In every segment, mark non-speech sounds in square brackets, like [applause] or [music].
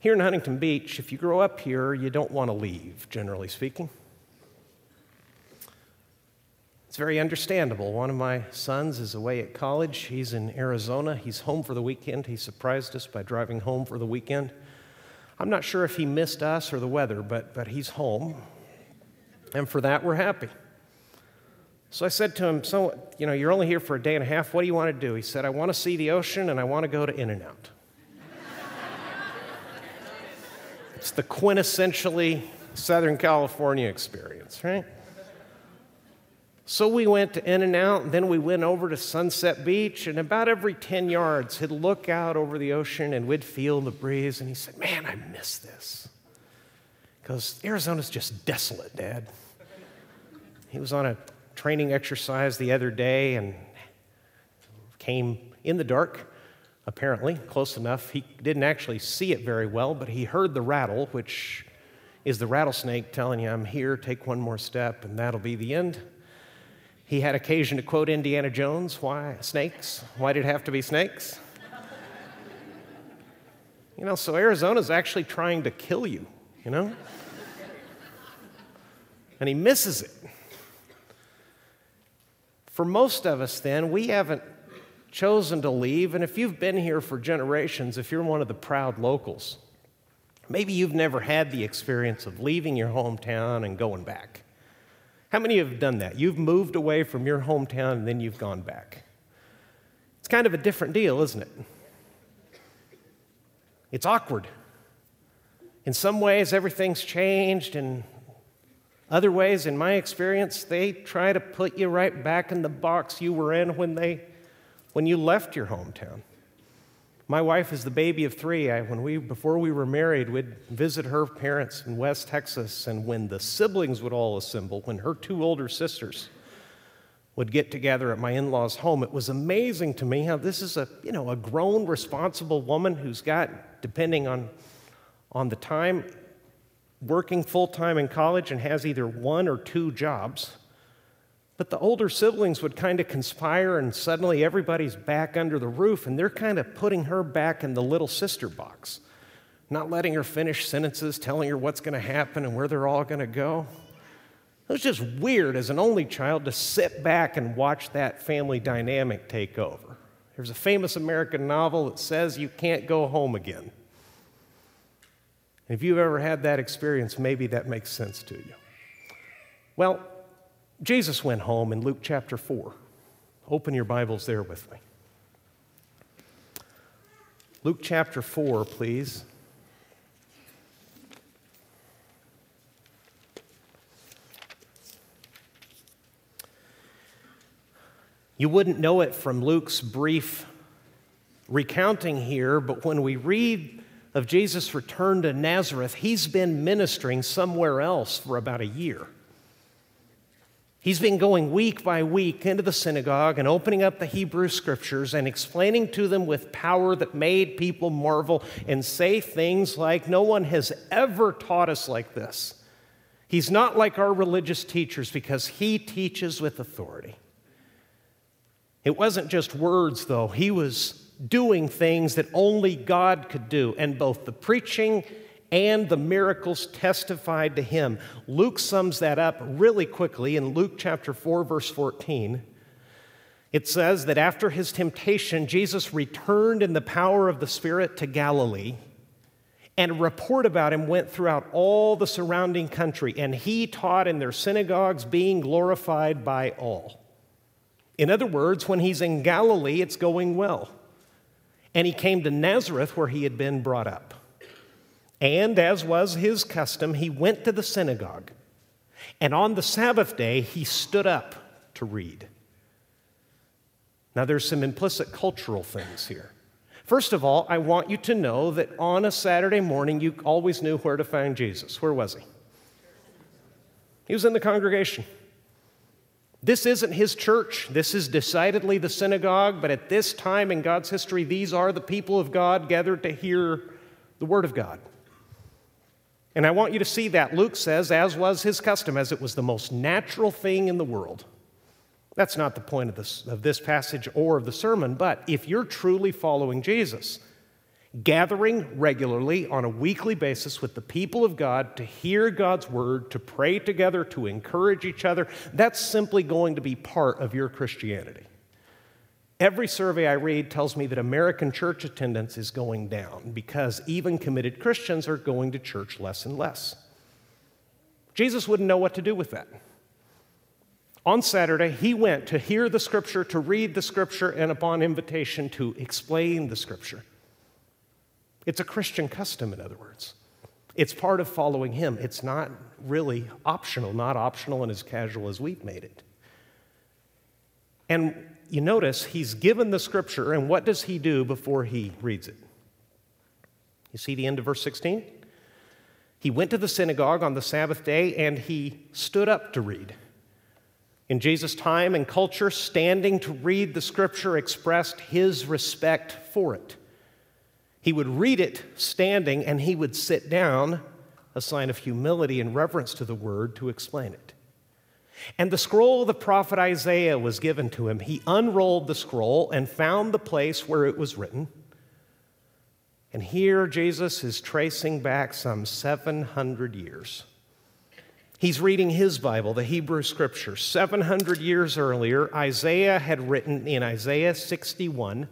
Here in Huntington Beach, if you grow up here, you don't want to leave, generally speaking. It's very understandable. One of my sons is away at college. He's in Arizona. He's home for the weekend. He surprised us by driving home for the weekend. I'm not sure if he missed us or the weather, but, but he's home. And for that, we're happy. So I said to him, So, you know, you're only here for a day and a half. What do you want to do? He said, I want to see the ocean and I want to go to In N Out. It's the quintessentially Southern California experience, right? So we went to In N Out, and then we went over to Sunset Beach, and about every 10 yards, he'd look out over the ocean and we'd feel the breeze, and he said, Man, I miss this. Because Arizona's just desolate, Dad. He was on a training exercise the other day and came in the dark, apparently, close enough. He didn't actually see it very well, but he heard the rattle, which is the rattlesnake telling you, I'm here, take one more step, and that'll be the end. He had occasion to quote Indiana Jones. Why snakes? Why did it have to be snakes? You know, so Arizona's actually trying to kill you, you know? And he misses it. For most of us, then, we haven't chosen to leave. And if you've been here for generations, if you're one of the proud locals, maybe you've never had the experience of leaving your hometown and going back. How many of you have done that? You've moved away from your hometown and then you've gone back. It's kind of a different deal, isn't it? It's awkward. In some ways, everything's changed. In other ways, in my experience, they try to put you right back in the box you were in when, they, when you left your hometown. My wife is the baby of three. I, when we, before we were married, we'd visit her parents in West Texas, and when the siblings would all assemble, when her two older sisters would get together at my in-laws' home, it was amazing to me how this is a, you know, a grown, responsible woman who's got, depending on, on the time, working full-time in college and has either one or two jobs but the older siblings would kind of conspire, and suddenly everybody's back under the roof, and they're kind of putting her back in the little sister box, not letting her finish sentences, telling her what's going to happen and where they're all going to go. It was just weird as an only child to sit back and watch that family dynamic take over. There's a famous American novel that says you can't go home again. If you've ever had that experience, maybe that makes sense to you. Well, Jesus went home in Luke chapter 4. Open your Bibles there with me. Luke chapter 4, please. You wouldn't know it from Luke's brief recounting here, but when we read of Jesus' return to Nazareth, he's been ministering somewhere else for about a year. He's been going week by week into the synagogue and opening up the Hebrew scriptures and explaining to them with power that made people marvel and say things like, No one has ever taught us like this. He's not like our religious teachers because he teaches with authority. It wasn't just words, though, he was doing things that only God could do, and both the preaching and the miracles testified to him. Luke sums that up really quickly in Luke chapter 4, verse 14. It says that after his temptation, Jesus returned in the power of the Spirit to Galilee, and a report about him went throughout all the surrounding country, and he taught in their synagogues, being glorified by all. In other words, when he's in Galilee, it's going well. And he came to Nazareth, where he had been brought up. And as was his custom, he went to the synagogue. And on the Sabbath day, he stood up to read. Now, there's some implicit cultural things here. First of all, I want you to know that on a Saturday morning, you always knew where to find Jesus. Where was he? He was in the congregation. This isn't his church. This is decidedly the synagogue, but at this time in God's history, these are the people of God gathered to hear the Word of God. And I want you to see that. Luke says, as was his custom, as it was the most natural thing in the world. That's not the point of this, of this passage or of the sermon, but if you're truly following Jesus, gathering regularly on a weekly basis with the people of God to hear God's word, to pray together, to encourage each other, that's simply going to be part of your Christianity. Every survey I read tells me that American church attendance is going down because even committed Christians are going to church less and less. Jesus wouldn't know what to do with that. On Saturday, he went to hear the scripture, to read the scripture, and upon invitation to explain the scripture. It's a Christian custom, in other words. It's part of following him. It's not really optional, not optional and as casual as we've made it. And you notice he's given the scripture, and what does he do before he reads it? You see the end of verse 16? He went to the synagogue on the Sabbath day and he stood up to read. In Jesus' time and culture, standing to read the scripture expressed his respect for it. He would read it standing and he would sit down, a sign of humility and reverence to the word, to explain it. And the scroll of the prophet Isaiah was given to him. He unrolled the scroll and found the place where it was written. And here Jesus is tracing back some 700 years. He's reading his Bible, the Hebrew Scripture. 700 years earlier, Isaiah had written in Isaiah 61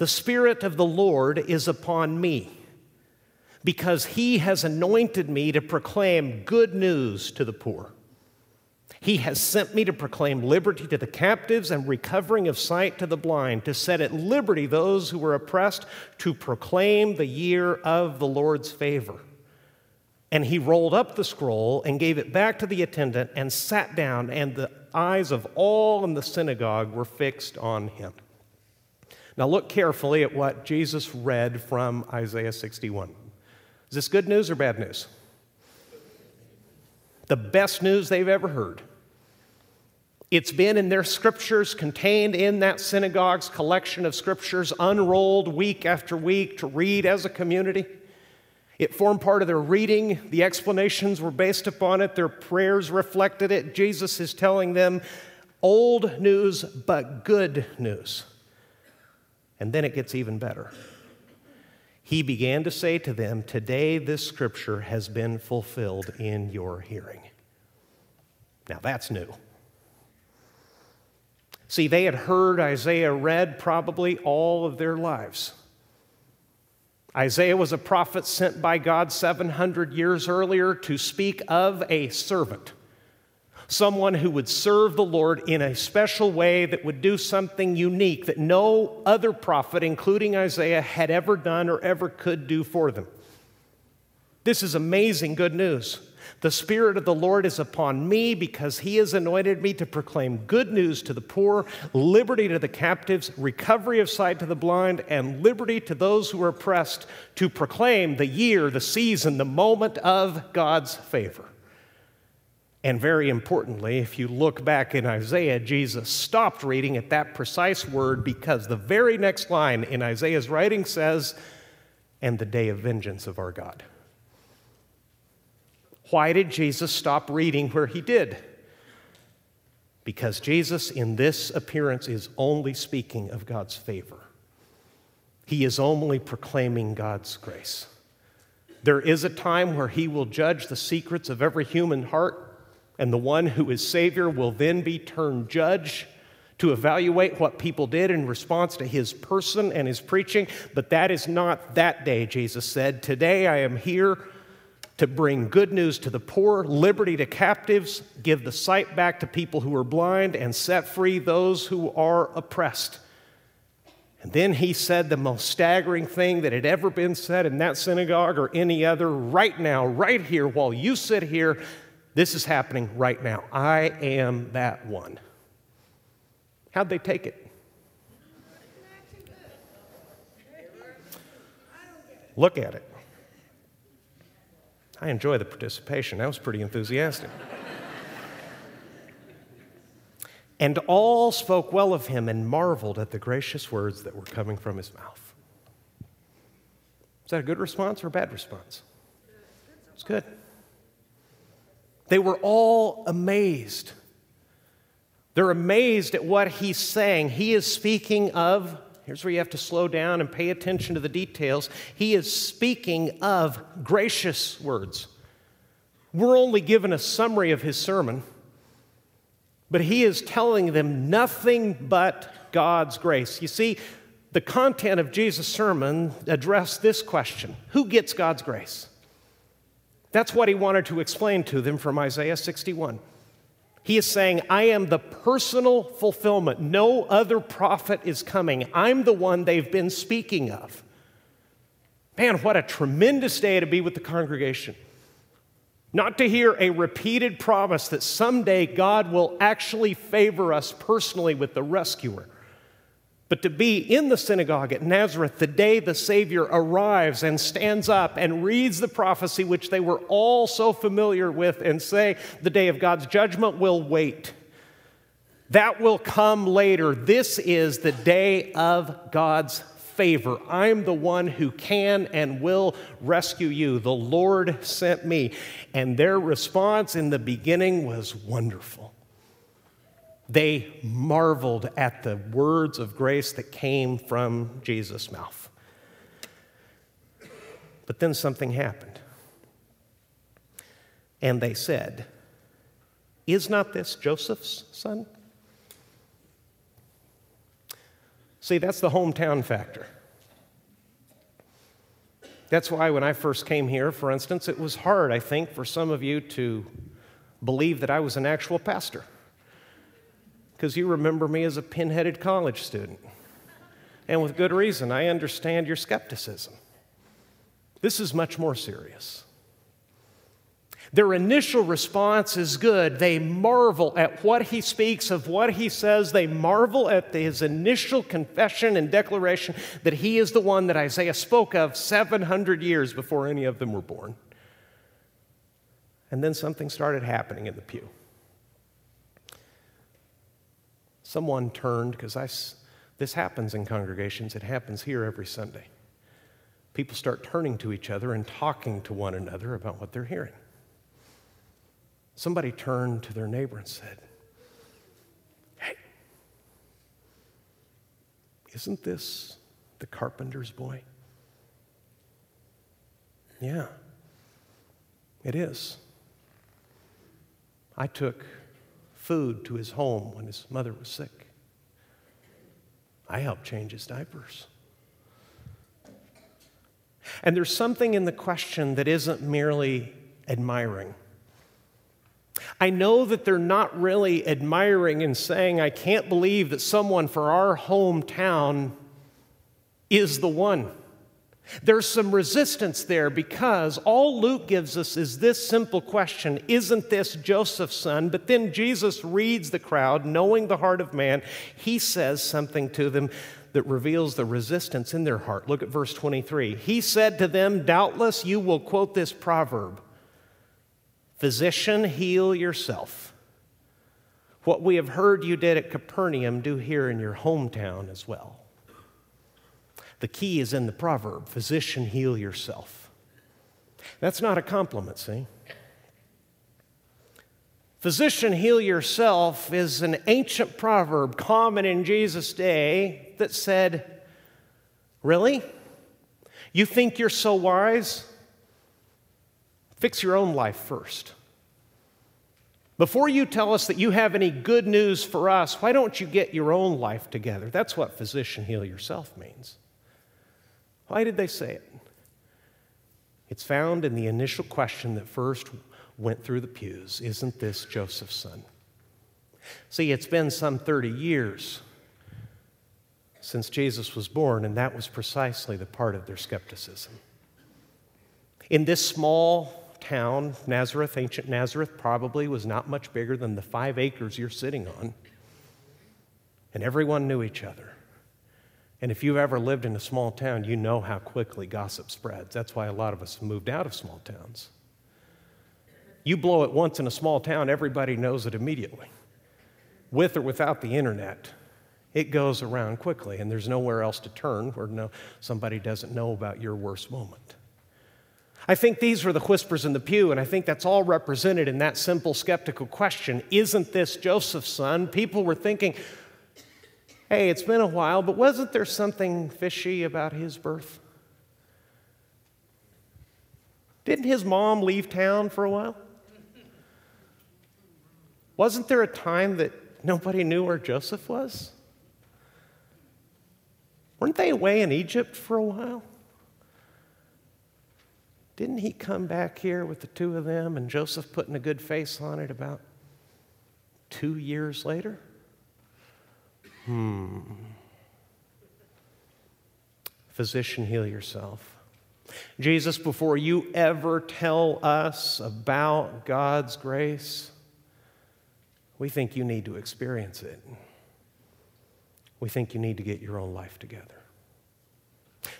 the Spirit of the Lord is upon me, because he has anointed me to proclaim good news to the poor. He has sent me to proclaim liberty to the captives and recovering of sight to the blind, to set at liberty those who were oppressed, to proclaim the year of the Lord's favor. And he rolled up the scroll and gave it back to the attendant and sat down, and the eyes of all in the synagogue were fixed on him. Now, look carefully at what Jesus read from Isaiah 61. Is this good news or bad news? The best news they've ever heard. It's been in their scriptures, contained in that synagogue's collection of scriptures, unrolled week after week to read as a community. It formed part of their reading. The explanations were based upon it. Their prayers reflected it. Jesus is telling them old news, but good news. And then it gets even better. He began to say to them, Today this scripture has been fulfilled in your hearing. Now that's new. See, they had heard Isaiah read probably all of their lives. Isaiah was a prophet sent by God 700 years earlier to speak of a servant someone who would serve the Lord in a special way that would do something unique that no other prophet, including Isaiah, had ever done or ever could do for them. This is amazing good news. The Spirit of the Lord is upon me because He has anointed me to proclaim good news to the poor, liberty to the captives, recovery of sight to the blind, and liberty to those who are oppressed, to proclaim the year, the season, the moment of God's favor. And very importantly, if you look back in Isaiah, Jesus stopped reading at that precise word because the very next line in Isaiah's writing says, and the day of vengeance of our God. Why did Jesus stop reading where he did? Because Jesus, in this appearance, is only speaking of God's favor. He is only proclaiming God's grace. There is a time where he will judge the secrets of every human heart and the one who is Savior will then be turned judge to evaluate what people did in response to his person and his preaching. But that is not that day, Jesus said. Today I am here to bring good news to the poor, liberty to captives, give the sight back to people who are blind, and set free those who are oppressed. And then he said the most staggering thing that had ever been said in that synagogue or any other right now, right here, while you sit here this is happening right now. I am that one. How'd they take it? Look at it. I enjoy the participation. That was pretty enthusiastic. and all spoke well of him and marveled at the gracious words that were coming from his mouth. Is that a good response or a bad response? It's good. They were all amazed. They're amazed at what he's saying. He is speaking of, Here's where you have to slow down and pay attention to the details. He is speaking of gracious words. We're only given a summary of his sermon, but he is telling them nothing but God's grace. You see, the content of Jesus' sermon addressed this question Who gets God's grace? That's what he wanted to explain to them from Isaiah 61. He is saying, I am the personal fulfillment. No other prophet is coming. I'm the one they've been speaking of. Man, what a tremendous day to be with the congregation. Not to hear a repeated promise that someday God will actually favor us personally with the rescuer but to be in the synagogue at Nazareth the day the Savior arrives and stands up and reads the prophecy which they were all so familiar with and say, the day of God's judgment will wait. That will come later. This is the day of God's favor. I'm the one who can and will rescue you. The Lord sent me. And their response in the beginning was wonderful. They marveled at the words of grace that came from Jesus' mouth. But then something happened. And they said, Is not this Joseph's son? See, that's the hometown factor. That's why when I first came here, for instance, it was hard, I think, for some of you to believe that I was an actual pastor because you remember me as a pinheaded college student. And with good reason, I understand your skepticism. This is much more serious. Their initial response is good. They marvel at what he speaks, of what he says. They marvel at his initial confession and declaration that he is the one that Isaiah spoke of 700 years before any of them were born. And then something started happening in the pew. Someone turned, because this happens in congregations, it happens here every Sunday. People start turning to each other and talking to one another about what they're hearing. Somebody turned to their neighbor and said, Hey, isn't this the carpenter's boy? Yeah, it is. I took food to his home when his mother was sick. I helped change his diapers. And there's something in the question that isn't merely admiring. I know that they're not really admiring and saying, I can't believe that someone for our hometown is the one. There's some resistance there because all Luke gives us is this simple question Isn't this Joseph's son? But then Jesus reads the crowd, knowing the heart of man. He says something to them that reveals the resistance in their heart. Look at verse 23. He said to them, Doubtless you will quote this proverb Physician, heal yourself. What we have heard you did at Capernaum, do here in your hometown as well. The key is in the proverb physician, heal yourself. That's not a compliment, see? Physician, heal yourself is an ancient proverb common in Jesus' day that said, Really? You think you're so wise? Fix your own life first. Before you tell us that you have any good news for us, why don't you get your own life together? That's what physician, heal yourself means. Why did they say it? It's found in the initial question that first went through the pews Isn't this Joseph's son? See, it's been some 30 years since Jesus was born, and that was precisely the part of their skepticism. In this small town, Nazareth, ancient Nazareth, probably was not much bigger than the five acres you're sitting on, and everyone knew each other. And if you've ever lived in a small town, you know how quickly gossip spreads. That's why a lot of us moved out of small towns. You blow it once in a small town, everybody knows it immediately. With or without the internet, it goes around quickly, and there's nowhere else to turn where no, somebody doesn't know about your worst moment. I think these were the whispers in the pew, and I think that's all represented in that simple skeptical question Isn't this Joseph's son? People were thinking, Hey, it's been a while, but wasn't there something fishy about his birth? Didn't his mom leave town for a while? Wasn't there a time that nobody knew where Joseph was? Weren't they away in Egypt for a while? Didn't he come back here with the two of them and Joseph putting a good face on it about two years later? Hmm. Physician, heal yourself. Jesus, before you ever tell us about God's grace, we think you need to experience it. We think you need to get your own life together.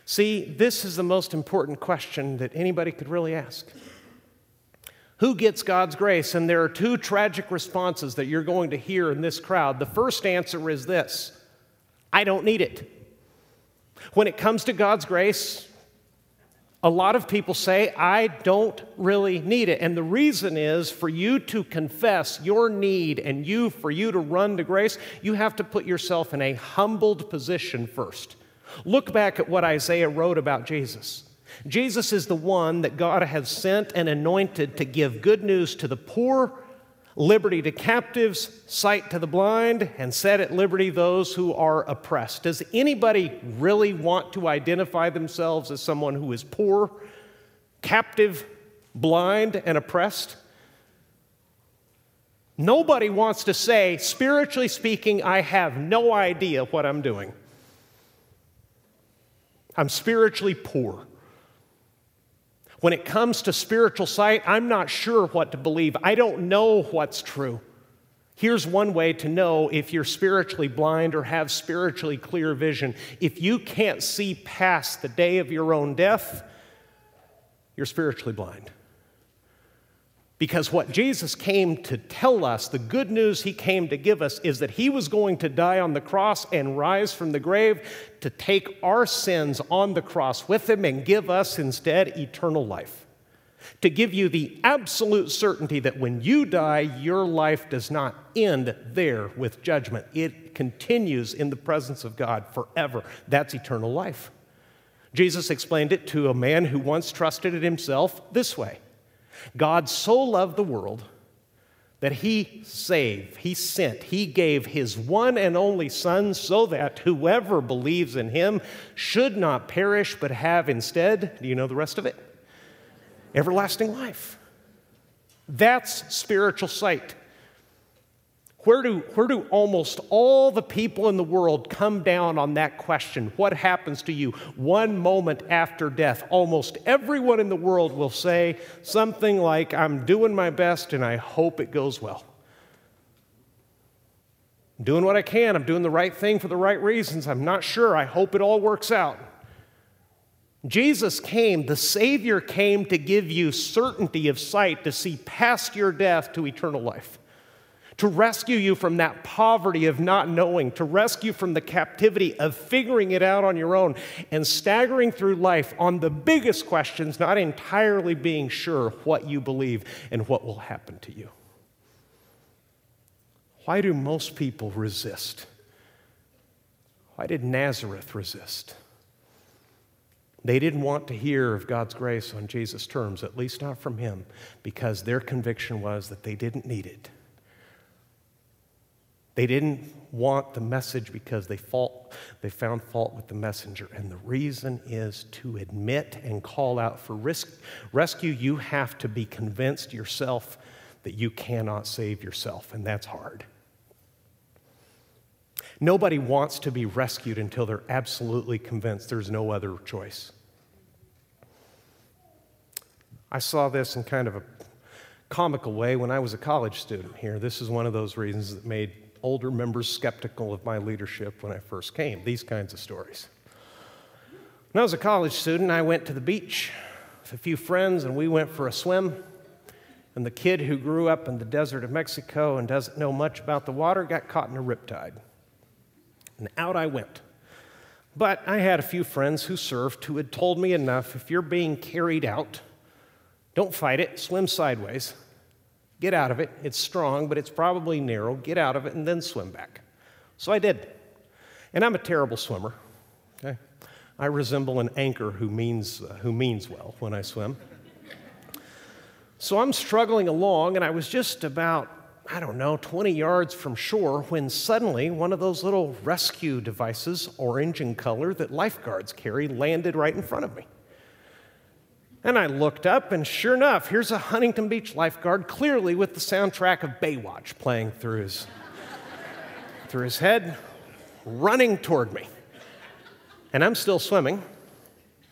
See, this is the most important question that anybody could really ask. Who gets God's grace? And there are two tragic responses that you're going to hear in this crowd. The first answer is this I don't need it. When it comes to God's grace, a lot of people say, I don't really need it. And the reason is for you to confess your need and you, for you to run to grace, you have to put yourself in a humbled position first. Look back at what Isaiah wrote about Jesus. Jesus is the one that God has sent and anointed to give good news to the poor, liberty to captives, sight to the blind, and set at liberty those who are oppressed. Does anybody really want to identify themselves as someone who is poor, captive, blind, and oppressed? Nobody wants to say, spiritually speaking, I have no idea what I'm doing. I'm spiritually poor. When it comes to spiritual sight, I'm not sure what to believe. I don't know what's true. Here's one way to know if you're spiritually blind or have spiritually clear vision. If you can't see past the day of your own death, you're spiritually blind. Because what Jesus came to tell us, the good news he came to give us, is that he was going to die on the cross and rise from the grave to take our sins on the cross with him and give us instead eternal life. To give you the absolute certainty that when you die, your life does not end there with judgment. It continues in the presence of God forever. That's eternal life. Jesus explained it to a man who once trusted it himself this way. God so loved the world that he saved, he sent, he gave his one and only Son so that whoever believes in him should not perish but have instead, do you know the rest of it? Everlasting life. That's spiritual sight. Where do, where do almost all the people in the world come down on that question? What happens to you one moment after death? Almost everyone in the world will say something like, I'm doing my best and I hope it goes well. I'm doing what I can. I'm doing the right thing for the right reasons. I'm not sure. I hope it all works out. Jesus came, the Savior came to give you certainty of sight to see past your death to eternal life to rescue you from that poverty of not knowing, to rescue you from the captivity of figuring it out on your own and staggering through life on the biggest questions, not entirely being sure what you believe and what will happen to you. Why do most people resist? Why did Nazareth resist? They didn't want to hear of God's grace on Jesus' terms, at least not from him, because their conviction was that they didn't need it. They didn't want the message because they, fault, they found fault with the messenger. And the reason is to admit and call out for risk, rescue, you have to be convinced yourself that you cannot save yourself, and that's hard. Nobody wants to be rescued until they're absolutely convinced there's no other choice. I saw this in kind of a comical way when I was a college student here. This is one of those reasons that made older members skeptical of my leadership when I first came. These kinds of stories. When I was a college student, I went to the beach with a few friends and we went for a swim. And the kid who grew up in the desert of Mexico and doesn't know much about the water got caught in a riptide. And out I went. But I had a few friends who surfed who had told me enough if you're being carried out, don't fight it, swim sideways. Get out of it. It's strong, but it's probably narrow. Get out of it and then swim back. So I did. And I'm a terrible swimmer. Okay? I resemble an anchor who means, uh, who means well when I swim. So I'm struggling along, and I was just about, I don't know, 20 yards from shore when suddenly one of those little rescue devices, orange in color, that lifeguards carry, landed right in front of me. And I looked up, and sure enough, here's a Huntington Beach lifeguard, clearly with the soundtrack of Baywatch playing through his, through his head, running toward me. And I'm still swimming.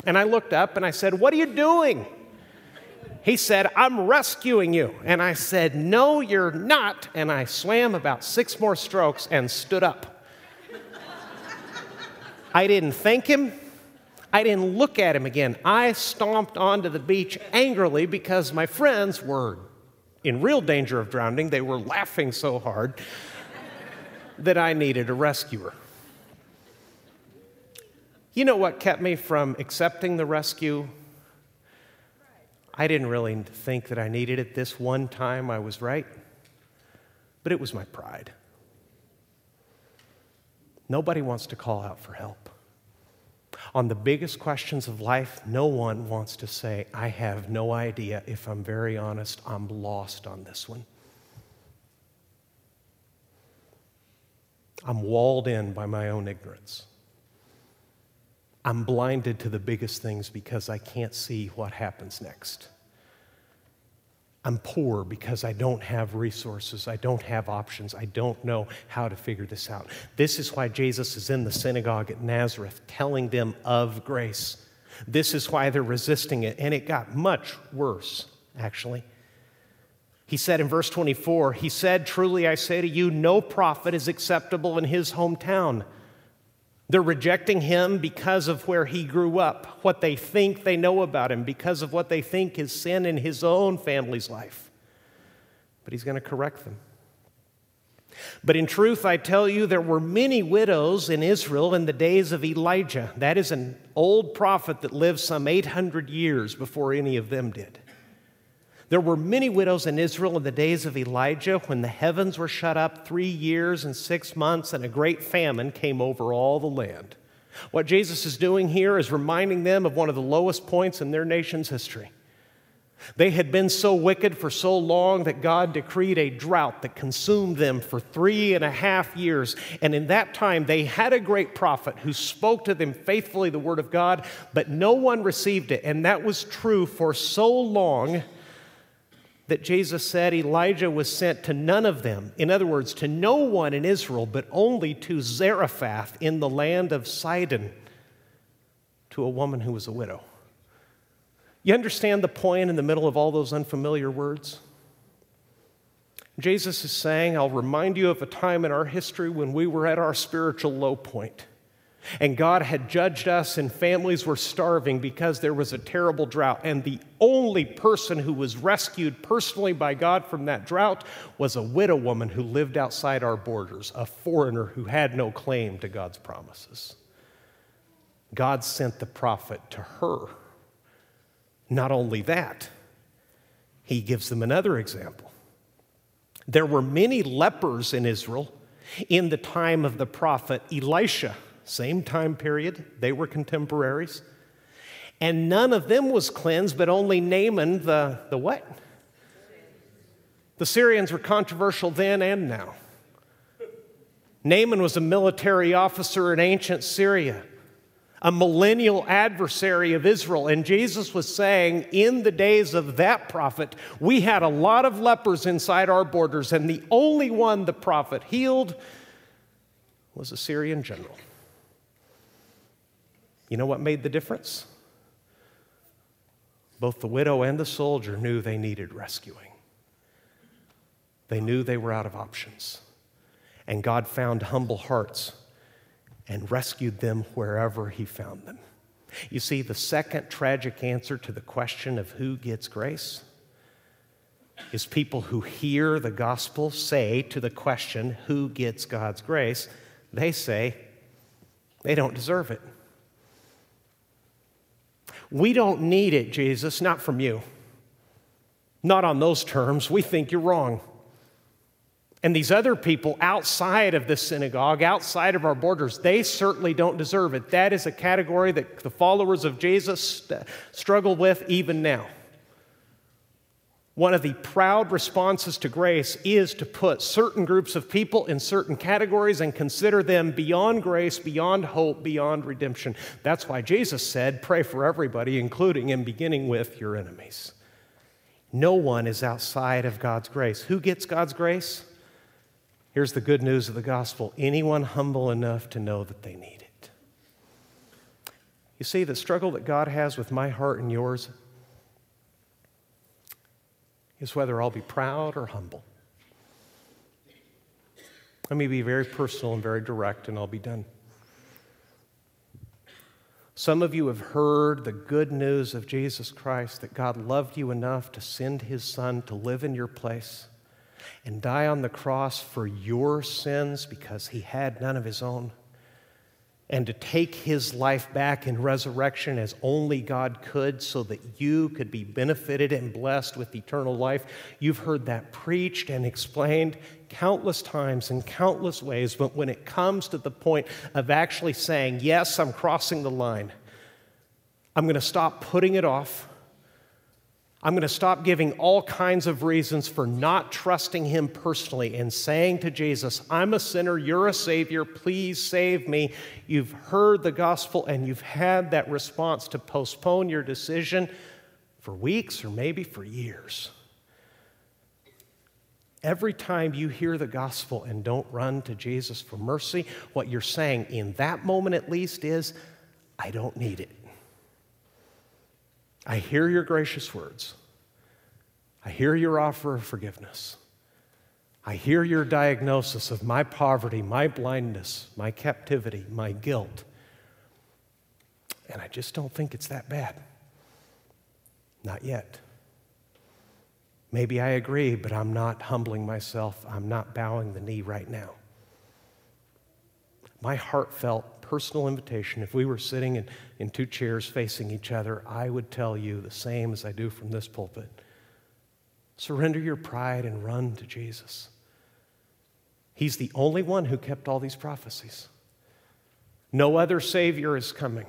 And I looked up and I said, What are you doing? He said, I'm rescuing you. And I said, No, you're not. And I swam about six more strokes and stood up. I didn't thank him. I didn't look at him again. I stomped onto the beach angrily because my friends were in real danger of drowning. They were laughing so hard [laughs] that I needed a rescuer. You know what kept me from accepting the rescue? I didn't really think that I needed it this one time. I was right. But it was my pride. Nobody wants to call out for help. On the biggest questions of life, no one wants to say, I have no idea. If I'm very honest, I'm lost on this one. I'm walled in by my own ignorance. I'm blinded to the biggest things because I can't see what happens next. I'm poor because I don't have resources. I don't have options. I don't know how to figure this out. This is why Jesus is in the synagogue at Nazareth telling them of grace. This is why they're resisting it. And it got much worse, actually. He said in verse 24, He said, Truly I say to you, no prophet is acceptable in his hometown. They're rejecting him because of where he grew up, what they think they know about him, because of what they think is sin in his own family's life. But he's going to correct them. But in truth, I tell you, there were many widows in Israel in the days of Elijah. That is an old prophet that lived some 800 years before any of them did. There were many widows in Israel in the days of Elijah when the heavens were shut up three years and six months and a great famine came over all the land. What Jesus is doing here is reminding them of one of the lowest points in their nation's history. They had been so wicked for so long that God decreed a drought that consumed them for three and a half years. And in that time, they had a great prophet who spoke to them faithfully the word of God, but no one received it. And that was true for so long that Jesus said Elijah was sent to none of them. In other words, to no one in Israel, but only to Zarephath in the land of Sidon, to a woman who was a widow. You understand the point in the middle of all those unfamiliar words? Jesus is saying, I'll remind you of a time in our history when we were at our spiritual low point. And God had judged us, and families were starving because there was a terrible drought. And the only person who was rescued personally by God from that drought was a widow woman who lived outside our borders, a foreigner who had no claim to God's promises. God sent the prophet to her. Not only that, he gives them another example. There were many lepers in Israel in the time of the prophet Elisha. Same time period, they were contemporaries. And none of them was cleansed, but only Naaman, the, the what? The Syrians were controversial then and now. Naaman was a military officer in ancient Syria, a millennial adversary of Israel. And Jesus was saying, in the days of that prophet, we had a lot of lepers inside our borders, and the only one the prophet healed was a Syrian general. You know what made the difference? Both the widow and the soldier knew they needed rescuing. They knew they were out of options. And God found humble hearts and rescued them wherever He found them. You see, the second tragic answer to the question of who gets grace is people who hear the gospel say to the question, who gets God's grace? They say, they don't deserve it. We don't need it, Jesus, not from you. Not on those terms. We think you're wrong. And these other people outside of the synagogue, outside of our borders, they certainly don't deserve it. That is a category that the followers of Jesus struggle with even now. One of the proud responses to grace is to put certain groups of people in certain categories and consider them beyond grace, beyond hope, beyond redemption. That's why Jesus said, Pray for everybody, including and beginning with your enemies. No one is outside of God's grace. Who gets God's grace? Here's the good news of the gospel anyone humble enough to know that they need it. You see, the struggle that God has with my heart and yours is whether I'll be proud or humble. Let me be very personal and very direct, and I'll be done. Some of you have heard the good news of Jesus Christ that God loved you enough to send his son to live in your place and die on the cross for your sins because he had none of his own and to take his life back in resurrection as only God could so that you could be benefited and blessed with eternal life. You've heard that preached and explained countless times in countless ways, but when it comes to the point of actually saying, Yes, I'm crossing the line, I'm going to stop putting it off. I'm going to stop giving all kinds of reasons for not trusting Him personally and saying to Jesus, I'm a sinner, you're a Savior, please save me. You've heard the gospel and you've had that response to postpone your decision for weeks or maybe for years. Every time you hear the gospel and don't run to Jesus for mercy, what you're saying in that moment at least is, I don't need it. I hear your gracious words. I hear your offer of forgiveness. I hear your diagnosis of my poverty, my blindness, my captivity, my guilt. And I just don't think it's that bad. Not yet. Maybe I agree, but I'm not humbling myself. I'm not bowing the knee right now. My heartfelt personal invitation, if we were sitting in, in two chairs facing each other, I would tell you the same as I do from this pulpit. Surrender your pride and run to Jesus. He's the only one who kept all these prophecies. No other Savior is coming.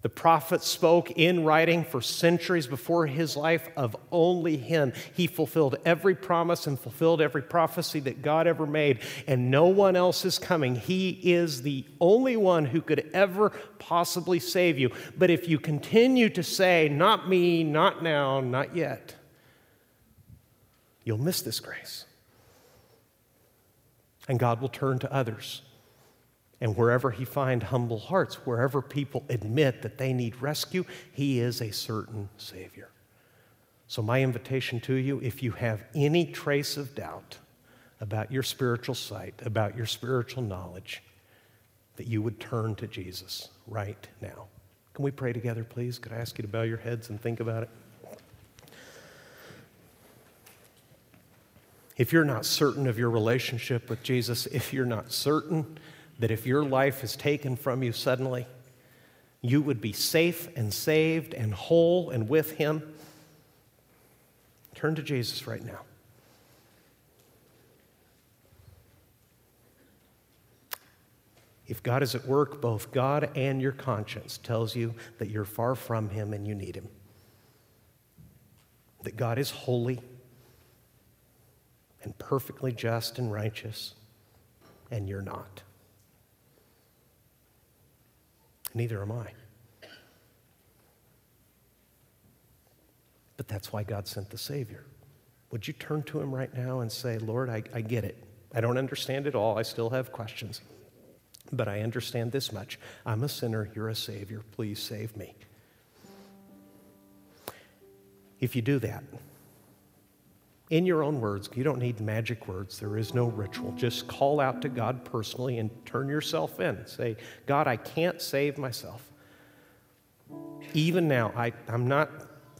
The prophet spoke in writing for centuries before his life of only him. He fulfilled every promise and fulfilled every prophecy that God ever made, and no one else is coming. He is the only one who could ever possibly save you. But if you continue to say, Not me, not now, not yet, you'll miss this grace. And God will turn to others and wherever he find humble hearts, wherever people admit that they need rescue, he is a certain Savior. So, my invitation to you if you have any trace of doubt about your spiritual sight, about your spiritual knowledge, that you would turn to Jesus right now. Can we pray together, please? Could I ask you to bow your heads and think about it? If you're not certain of your relationship with Jesus, if you're not certain that if your life is taken from you suddenly, you would be safe and saved and whole and with Him. Turn to Jesus right now. If God is at work, both God and your conscience tells you that you're far from Him and you need Him. That God is holy and perfectly just and righteous, and you're not. Neither am I. But that's why God sent the Savior. Would you turn to Him right now and say, Lord, I, I get it. I don't understand it all. I still have questions. But I understand this much I'm a sinner. You're a Savior. Please save me. If you do that, in your own words, you don't need magic words. There is no ritual. Just call out to God personally and turn yourself in. Say, God, I can't save myself. Even now, I, I'm, not,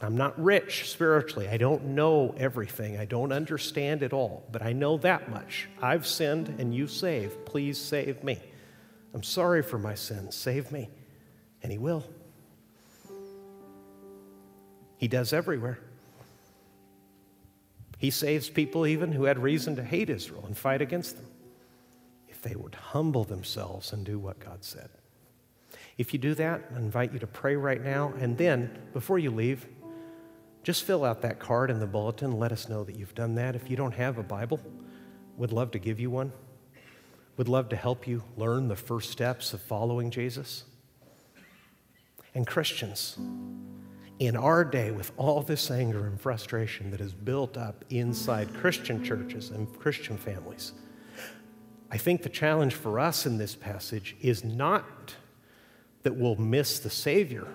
I'm not rich spiritually. I don't know everything. I don't understand it all. But I know that much. I've sinned and you save. Please save me. I'm sorry for my sins. Save me. And He will. He does everywhere. He saves people even who had reason to hate Israel and fight against them if they would humble themselves and do what God said. If you do that, I invite you to pray right now. And then, before you leave, just fill out that card in the bulletin. Let us know that you've done that. If you don't have a Bible, would love to give you one. Would love to help you learn the first steps of following Jesus. And Christians, in our day, with all this anger and frustration that is built up inside Christian churches and Christian families, I think the challenge for us in this passage is not that we'll miss the Savior,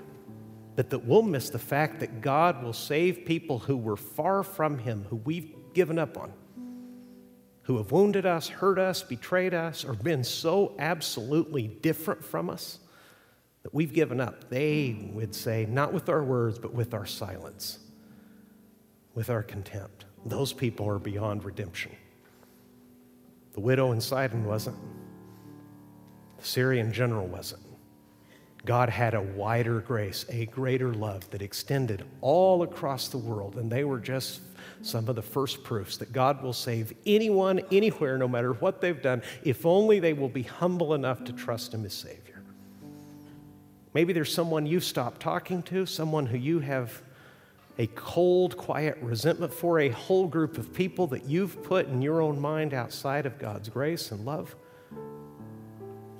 but that we'll miss the fact that God will save people who were far from Him, who we've given up on, who have wounded us, hurt us, betrayed us, or been so absolutely different from us that we've given up. They would say, not with our words, but with our silence, with our contempt. Those people are beyond redemption. The widow in Sidon wasn't, the Syrian general wasn't. God had a wider grace, a greater love that extended all across the world. And they were just some of the first proofs that God will save anyone, anywhere, no matter what they've done, if only they will be humble enough to trust Him as Savior. Maybe there's someone you've stopped talking to, someone who you have a cold, quiet resentment for, a whole group of people that you've put in your own mind outside of God's grace and love.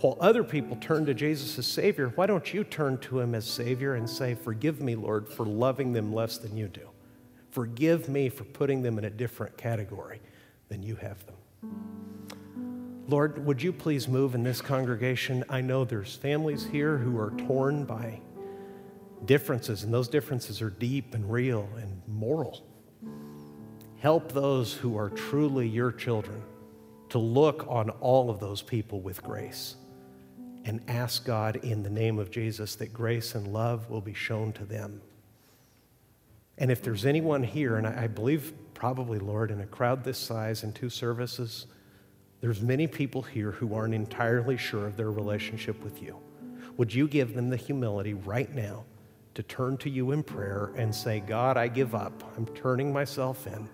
While other people turn to Jesus as Savior, why don't you turn to Him as Savior and say, Forgive me, Lord, for loving them less than you do? Forgive me for putting them in a different category than you have them. Lord, would you please move in this congregation? I know there's families here who are torn by differences, and those differences are deep and real and moral. Help those who are truly your children to look on all of those people with grace and ask God in the name of Jesus that grace and love will be shown to them. And if there's anyone here, and I believe probably, Lord, in a crowd this size in two services, there's many people here who aren't entirely sure of their relationship with you. Would you give them the humility right now to turn to you in prayer and say, God, I give up. I'm turning myself in.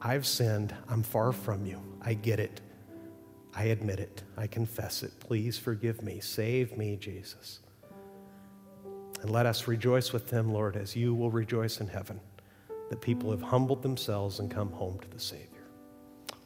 I've sinned. I'm far from you. I get it. I admit it. I confess it. Please forgive me. Save me, Jesus. And let us rejoice with them, Lord, as you will rejoice in heaven, that people have humbled themselves and come home to the Savior.